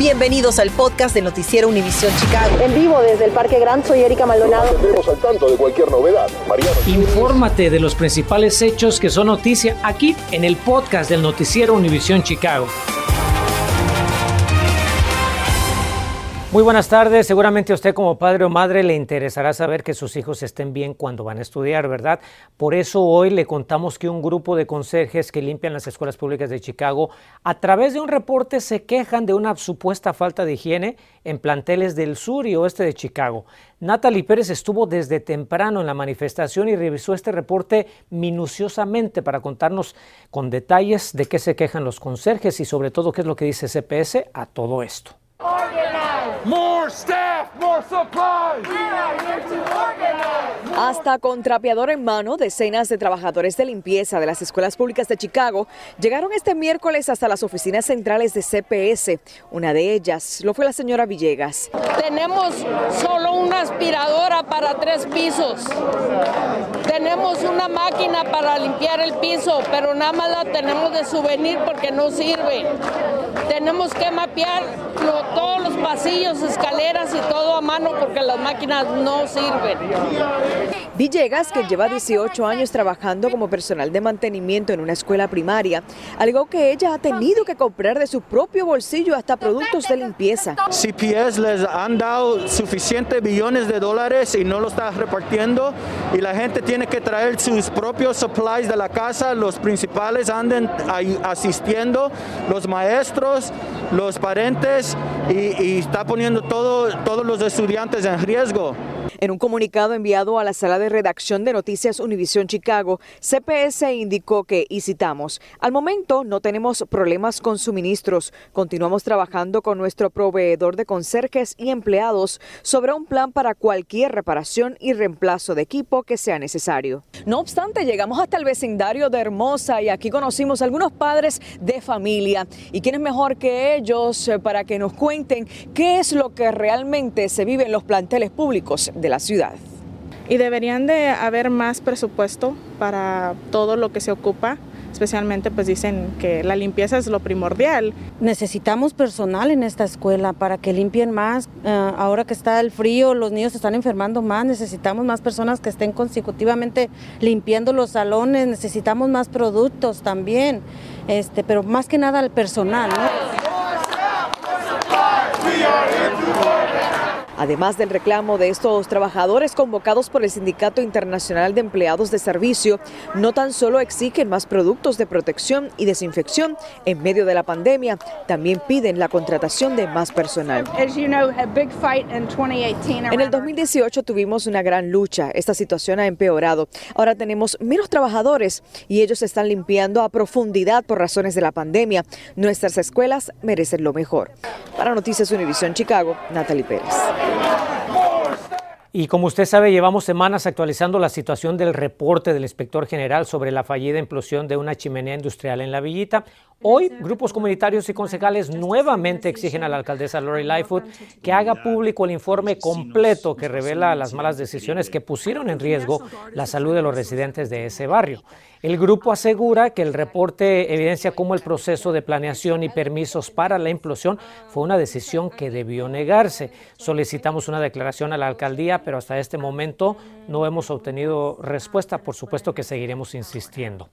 Bienvenidos al podcast de Noticiero Univisión Chicago. En vivo desde el Parque Gran, soy Erika Maldonado. Estamos al tanto de cualquier novedad. Mariano. Infórmate de los principales hechos que son noticia aquí en el podcast del Noticiero Univisión Chicago. Muy buenas tardes. Seguramente a usted como padre o madre le interesará saber que sus hijos estén bien cuando van a estudiar, ¿verdad? Por eso hoy le contamos que un grupo de conserjes que limpian las escuelas públicas de Chicago a través de un reporte se quejan de una supuesta falta de higiene en planteles del sur y oeste de Chicago. Natalie Pérez estuvo desde temprano en la manifestación y revisó este reporte minuciosamente para contarnos con detalles de qué se quejan los conserjes y sobre todo qué es lo que dice CPS a todo esto. More staff, more supplies. Hasta con trapeador en mano, decenas de trabajadores de limpieza de las escuelas públicas de Chicago llegaron este miércoles hasta las oficinas centrales de CPS. Una de ellas lo fue la señora Villegas. Tenemos solo una aspiradora para tres pisos. Tenemos una máquina para limpiar el piso, pero nada más la tenemos de souvenir porque no sirve. Tenemos que mapear lo- todos los pasillos, escaleras y todo a mano porque las máquinas no sirven. Villegas, que lleva 18 años trabajando como personal de mantenimiento en una escuela primaria, alegó que ella ha tenido que comprar de su propio bolsillo hasta productos de limpieza. CPS les han dado suficientes billones de dólares y no lo está repartiendo y la gente tiene que traer sus propios supplies de la casa, los principales anden ahí asistiendo, los maestros, los parentes y, y está poniendo todo, todos los estudiantes en riesgo. En un comunicado enviado a la sala de redacción de Noticias Univisión Chicago, CPS indicó que, y citamos, al momento no tenemos problemas con suministros. Continuamos trabajando con nuestro proveedor de conserjes y empleados sobre un plan para cualquier reparación y reemplazo de equipo que sea necesario. No obstante, llegamos hasta el vecindario de Hermosa y aquí conocimos a algunos padres de familia. ¿Y quién es mejor que ellos eh, para que nos cuenten qué es lo que realmente se vive en los planteles públicos de la ciudad? y deberían de haber más presupuesto para todo lo que se ocupa, especialmente pues dicen que la limpieza es lo primordial. Necesitamos personal en esta escuela para que limpien más. Eh, ahora que está el frío, los niños se están enfermando más. Necesitamos más personas que estén consecutivamente limpiando los salones. Necesitamos más productos también. Este, pero más que nada el personal. ¿no? Además del reclamo de estos trabajadores convocados por el Sindicato Internacional de Empleados de Servicio, no tan solo exigen más productos de protección y desinfección en medio de la pandemia, también piden la contratación de más personal. En el 2018 tuvimos una gran lucha, esta situación ha empeorado. Ahora tenemos menos trabajadores y ellos están limpiando a profundidad por razones de la pandemia. Nuestras escuelas merecen lo mejor. Para Noticias Univisión Chicago, Natalie Pérez. Y como usted sabe, llevamos semanas actualizando la situación del reporte del inspector general sobre la fallida implosión de una chimenea industrial en la villita. Hoy, grupos comunitarios y concejales nuevamente exigen a la alcaldesa Lori Lightfoot que haga público el informe completo que revela las malas decisiones que pusieron en riesgo la salud de los residentes de ese barrio. El grupo asegura que el reporte evidencia cómo el proceso de planeación y permisos para la implosión fue una decisión que debió negarse. Solicitamos una declaración a la alcaldía, pero hasta este momento no hemos obtenido respuesta. Por supuesto que seguiremos insistiendo.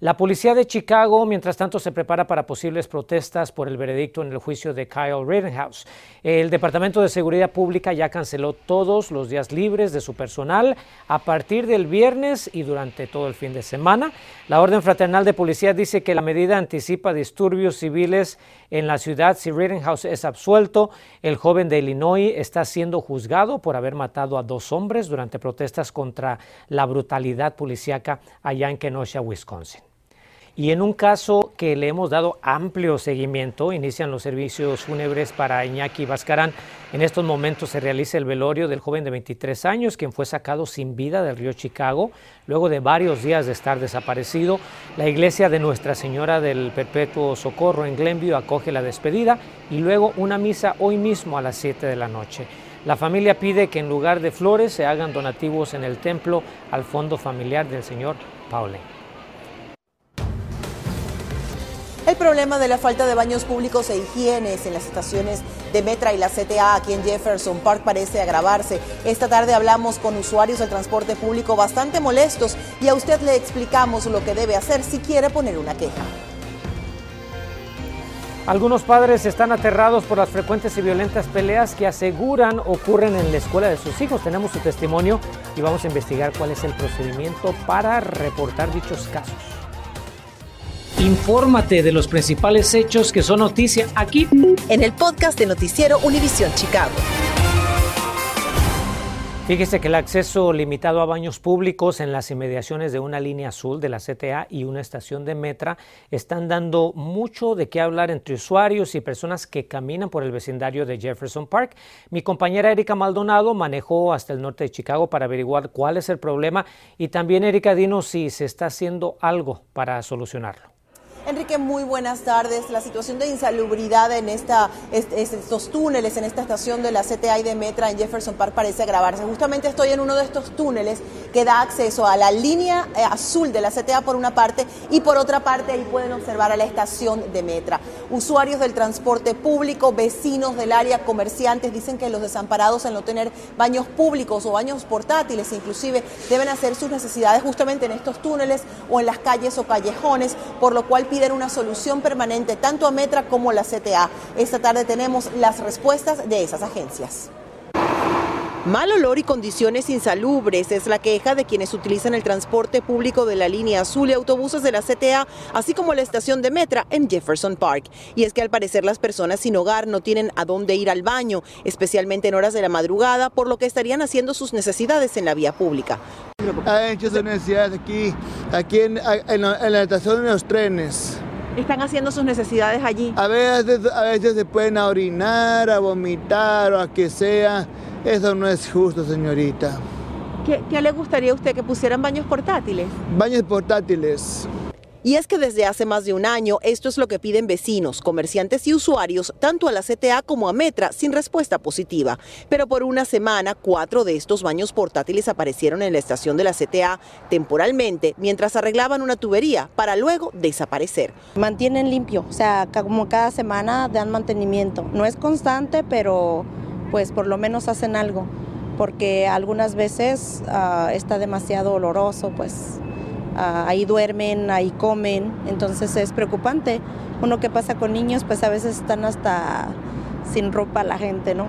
La policía de Chicago, mientras tanto, se prepara para posibles protestas por el veredicto en el juicio de Kyle Rittenhouse. El Departamento de Seguridad Pública ya canceló todos los días libres de su personal a partir del viernes y durante todo el fin de semana. La Orden Fraternal de Policía dice que la medida anticipa disturbios civiles en la ciudad si Rittenhouse es absuelto. El joven de Illinois está siendo juzgado por haber matado a dos hombres durante protestas contra la brutalidad policíaca allá en Kenosha, Wisconsin. Y en un caso que le hemos dado amplio seguimiento, inician los servicios fúnebres para Iñaki Vascarán. En estos momentos se realiza el velorio del joven de 23 años, quien fue sacado sin vida del río Chicago, luego de varios días de estar desaparecido. La iglesia de Nuestra Señora del Perpetuo Socorro en Glenview acoge la despedida y luego una misa hoy mismo a las 7 de la noche. La familia pide que en lugar de flores se hagan donativos en el templo al fondo familiar del señor Pauling. El problema de la falta de baños públicos e higienes en las estaciones de Metra y la CTA aquí en Jefferson Park parece agravarse. Esta tarde hablamos con usuarios del transporte público bastante molestos y a usted le explicamos lo que debe hacer si quiere poner una queja. Algunos padres están aterrados por las frecuentes y violentas peleas que aseguran ocurren en la escuela de sus hijos. Tenemos su testimonio y vamos a investigar cuál es el procedimiento para reportar dichos casos. Infórmate de los principales hechos que son noticia aquí en el podcast de Noticiero Univisión Chicago. Fíjese que el acceso limitado a baños públicos en las inmediaciones de una línea azul de la CTA y una estación de Metra están dando mucho de qué hablar entre usuarios y personas que caminan por el vecindario de Jefferson Park. Mi compañera Erika Maldonado manejó hasta el norte de Chicago para averiguar cuál es el problema y también Erika dinos si se está haciendo algo para solucionarlo. Enrique, muy buenas tardes. La situación de insalubridad en esta, estos túneles, en esta estación de la CTA y de Metra en Jefferson Park parece agravarse. Justamente estoy en uno de estos túneles que da acceso a la línea eh, azul de la CTA por una parte y por otra parte ahí pueden observar a la estación de Metra. Usuarios del transporte público, vecinos del área, comerciantes dicen que los desamparados al no tener baños públicos o baños portátiles inclusive deben hacer sus necesidades justamente en estos túneles o en las calles o callejones, por lo cual piden una solución permanente tanto a Metra como a la CTA. Esta tarde tenemos las respuestas de esas agencias. Mal olor y condiciones insalubres es la queja de quienes utilizan el transporte público de la línea azul y autobuses de la CTA, así como la estación de Metra en Jefferson Park. Y es que al parecer las personas sin hogar no tienen a dónde ir al baño, especialmente en horas de la madrugada, por lo que estarían haciendo sus necesidades en la vía pública. Hay hecho sus necesidades aquí, aquí en, la, estación de los trenes. ¿Están haciendo sus necesidades allí? A veces, a veces se pueden orinar, a vomitar o a que sea. Eso no es justo, señorita. ¿Qué, ¿Qué, le gustaría a usted que pusieran baños portátiles? Baños portátiles. Y es que desde hace más de un año esto es lo que piden vecinos, comerciantes y usuarios, tanto a la CTA como a Metra, sin respuesta positiva. Pero por una semana, cuatro de estos baños portátiles aparecieron en la estación de la CTA temporalmente mientras arreglaban una tubería para luego desaparecer. Mantienen limpio, o sea, como cada semana dan mantenimiento. No es constante, pero pues por lo menos hacen algo, porque algunas veces ah, está demasiado oloroso, pues ahí duermen, ahí comen, entonces es preocupante. Uno que pasa con niños, pues a veces están hasta sin ropa la gente, ¿no?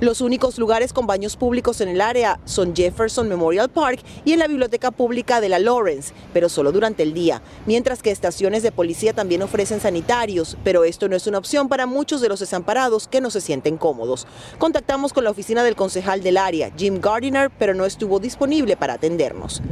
Los únicos lugares con baños públicos en el área son Jefferson Memorial Park y en la biblioteca pública de la Lawrence, pero solo durante el día, mientras que estaciones de policía también ofrecen sanitarios, pero esto no es una opción para muchos de los desamparados que no se sienten cómodos. Contactamos con la oficina del concejal del área, Jim Gardiner, pero no estuvo disponible para atendernos.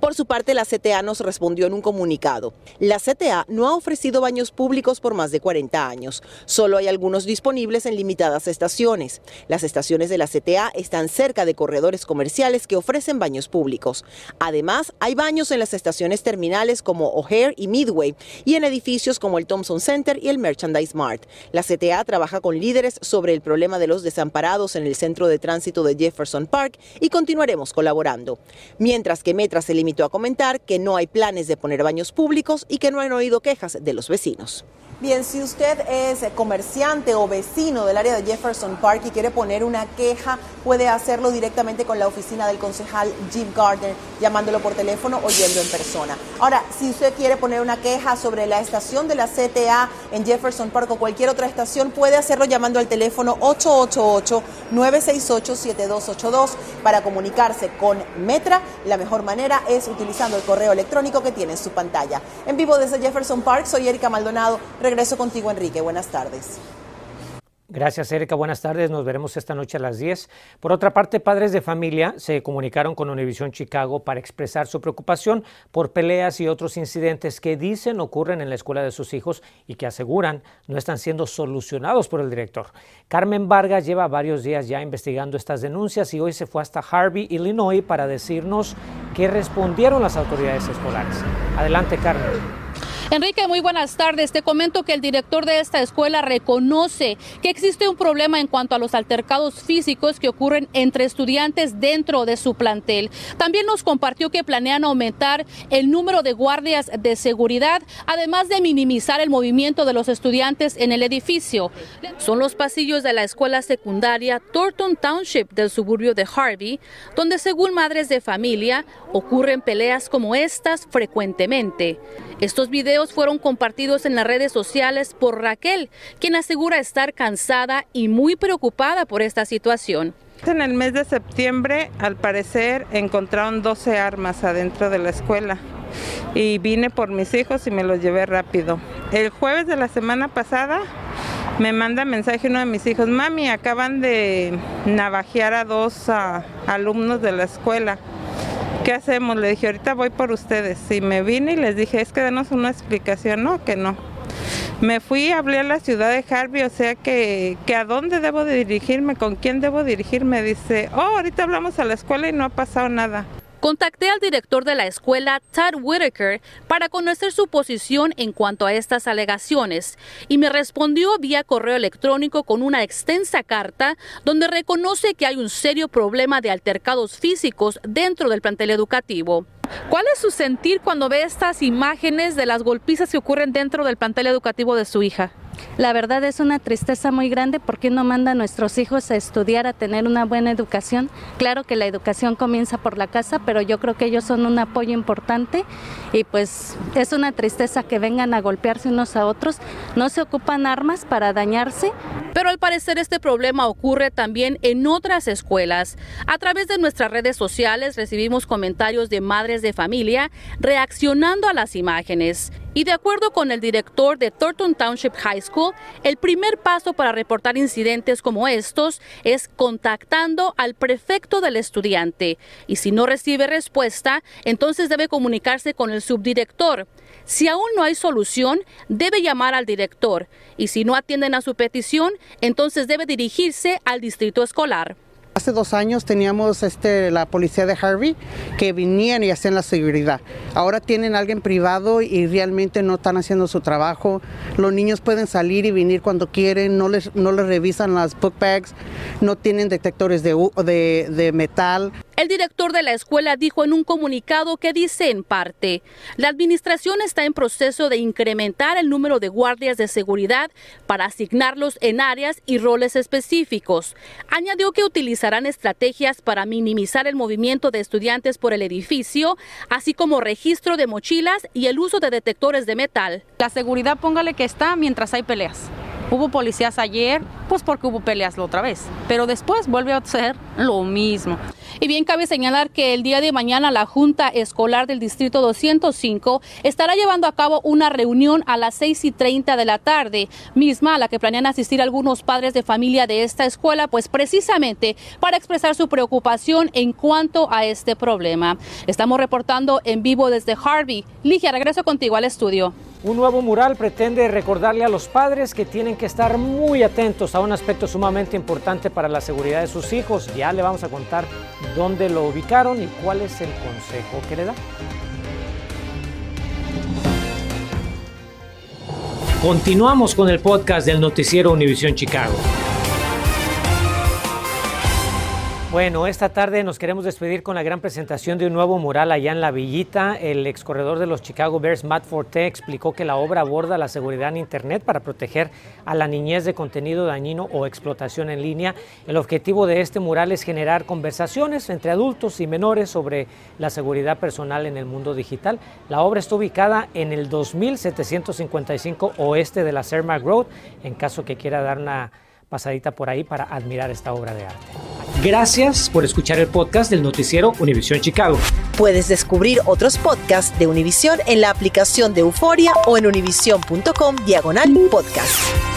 Por su parte, la CTA nos respondió en un comunicado. La CTA no ha ofrecido baños públicos por más de 40 años. Solo hay algunos disponibles en limitadas estaciones. Las estaciones de la CTA están cerca de corredores comerciales que ofrecen baños públicos. Además, hay baños en las estaciones terminales como O'Hare y Midway y en edificios como el Thompson Center y el Merchandise Mart. La CTA trabaja con líderes sobre el problema de los desamparados en el centro de tránsito de Jefferson Park y continuaremos colaborando. Mientras que Metra se limitó a comentar que no hay planes de poner baños públicos y que no han oído quejas de los vecinos. Bien, si usted es comerciante o vecino del área de Jefferson Park y quiere poner una queja, puede hacerlo directamente con la oficina del concejal Jim Gardner, llamándolo por teléfono o yendo en persona. Ahora, si usted quiere poner una queja sobre la estación de la CTA en Jefferson Park o cualquier otra estación, puede hacerlo llamando al teléfono 888-968-7282 para comunicarse con Metra. La mejor manera es utilizando el correo electrónico que tiene en su pantalla. En vivo desde Jefferson Park, soy Erika Maldonado. Regreso contigo, Enrique. Buenas tardes. Gracias, Erika. Buenas tardes. Nos veremos esta noche a las 10. Por otra parte, padres de familia se comunicaron con Univision Chicago para expresar su preocupación por peleas y otros incidentes que dicen ocurren en la escuela de sus hijos y que aseguran no están siendo solucionados por el director. Carmen Vargas lleva varios días ya investigando estas denuncias y hoy se fue hasta Harvey, Illinois, para decirnos qué respondieron las autoridades escolares. Adelante, Carmen. Enrique, muy buenas tardes. Te comento que el director de esta escuela reconoce que existe un problema en cuanto a los altercados físicos que ocurren entre estudiantes dentro de su plantel. También nos compartió que planean aumentar el número de guardias de seguridad, además de minimizar el movimiento de los estudiantes en el edificio. Son los pasillos de la escuela secundaria Thornton Township del suburbio de Harvey, donde según madres de familia ocurren peleas como estas frecuentemente. Estos videos fueron compartidos en las redes sociales por Raquel, quien asegura estar cansada y muy preocupada por esta situación. En el mes de septiembre, al parecer, encontraron 12 armas adentro de la escuela y vine por mis hijos y me los llevé rápido. El jueves de la semana pasada me manda mensaje uno de mis hijos, mami, acaban de navajear a dos ah, alumnos de la escuela. ¿Qué hacemos? Le dije, ahorita voy por ustedes. Y me vine y les dije, es que denos una explicación, no, que no. Me fui, hablé a la ciudad de Harvey, o sea que, que a dónde debo de dirigirme, con quién debo dirigirme. Dice, oh, ahorita hablamos a la escuela y no ha pasado nada. Contacté al director de la escuela, Todd Whitaker, para conocer su posición en cuanto a estas alegaciones y me respondió vía correo electrónico con una extensa carta donde reconoce que hay un serio problema de altercados físicos dentro del plantel educativo. ¿Cuál es su sentir cuando ve estas imágenes de las golpizas que ocurren dentro del plantel educativo de su hija? La verdad es una tristeza muy grande porque no manda a nuestros hijos a estudiar, a tener una buena educación. Claro que la educación comienza por la casa, pero yo creo que ellos son un apoyo importante y pues es una tristeza que vengan a golpearse unos a otros. No se ocupan armas para dañarse. Pero al parecer este problema ocurre también en otras escuelas. A través de nuestras redes sociales recibimos comentarios de madres de familia reaccionando a las imágenes. Y de acuerdo con el director de Thornton Township High School, el primer paso para reportar incidentes como estos es contactando al prefecto del estudiante. Y si no recibe respuesta, entonces debe comunicarse con el subdirector. Si aún no hay solución, debe llamar al director. Y si no atienden a su petición, entonces debe dirigirse al distrito escolar. Hace dos años teníamos este, la policía de Harvey que venían y hacían la seguridad. Ahora tienen alguien privado y realmente no están haciendo su trabajo. Los niños pueden salir y venir cuando quieren, no les, revisan las book bags, no tienen detectores de, de, de metal. El director de la escuela dijo en un comunicado que dice en parte, la administración está en proceso de incrementar el número de guardias de seguridad para asignarlos en áreas y roles específicos. Añadió que utilizarán estrategias para minimizar el movimiento de estudiantes por el edificio, así como registro de mochilas y el uso de detectores de metal. La seguridad póngale que está mientras hay peleas. Hubo policías ayer, pues porque hubo peleas la otra vez, pero después vuelve a ser lo mismo. Y bien cabe señalar que el día de mañana la Junta Escolar del Distrito 205 estará llevando a cabo una reunión a las 6 y 30 de la tarde, misma a la que planean asistir algunos padres de familia de esta escuela, pues precisamente para expresar su preocupación en cuanto a este problema. Estamos reportando en vivo desde Harvey. Ligia, regreso contigo al estudio. Un nuevo mural pretende recordarle a los padres que tienen que estar muy atentos a un aspecto sumamente importante para la seguridad de sus hijos. Ya le vamos a contar dónde lo ubicaron y cuál es el consejo que le da. Continuamos con el podcast del noticiero Univisión Chicago. Bueno, esta tarde nos queremos despedir con la gran presentación de un nuevo mural allá en La Villita. El ex corredor de los Chicago Bears, Matt Forte, explicó que la obra aborda la seguridad en Internet para proteger a la niñez de contenido dañino o explotación en línea. El objetivo de este mural es generar conversaciones entre adultos y menores sobre la seguridad personal en el mundo digital. La obra está ubicada en el 2755 oeste de la Cermak Road, en caso que quiera dar una pasadita por ahí para admirar esta obra de arte. Gracias por escuchar el podcast del noticiero Univisión Chicago. Puedes descubrir otros podcasts de Univisión en la aplicación de Euforia o en univision.com diagonal podcast.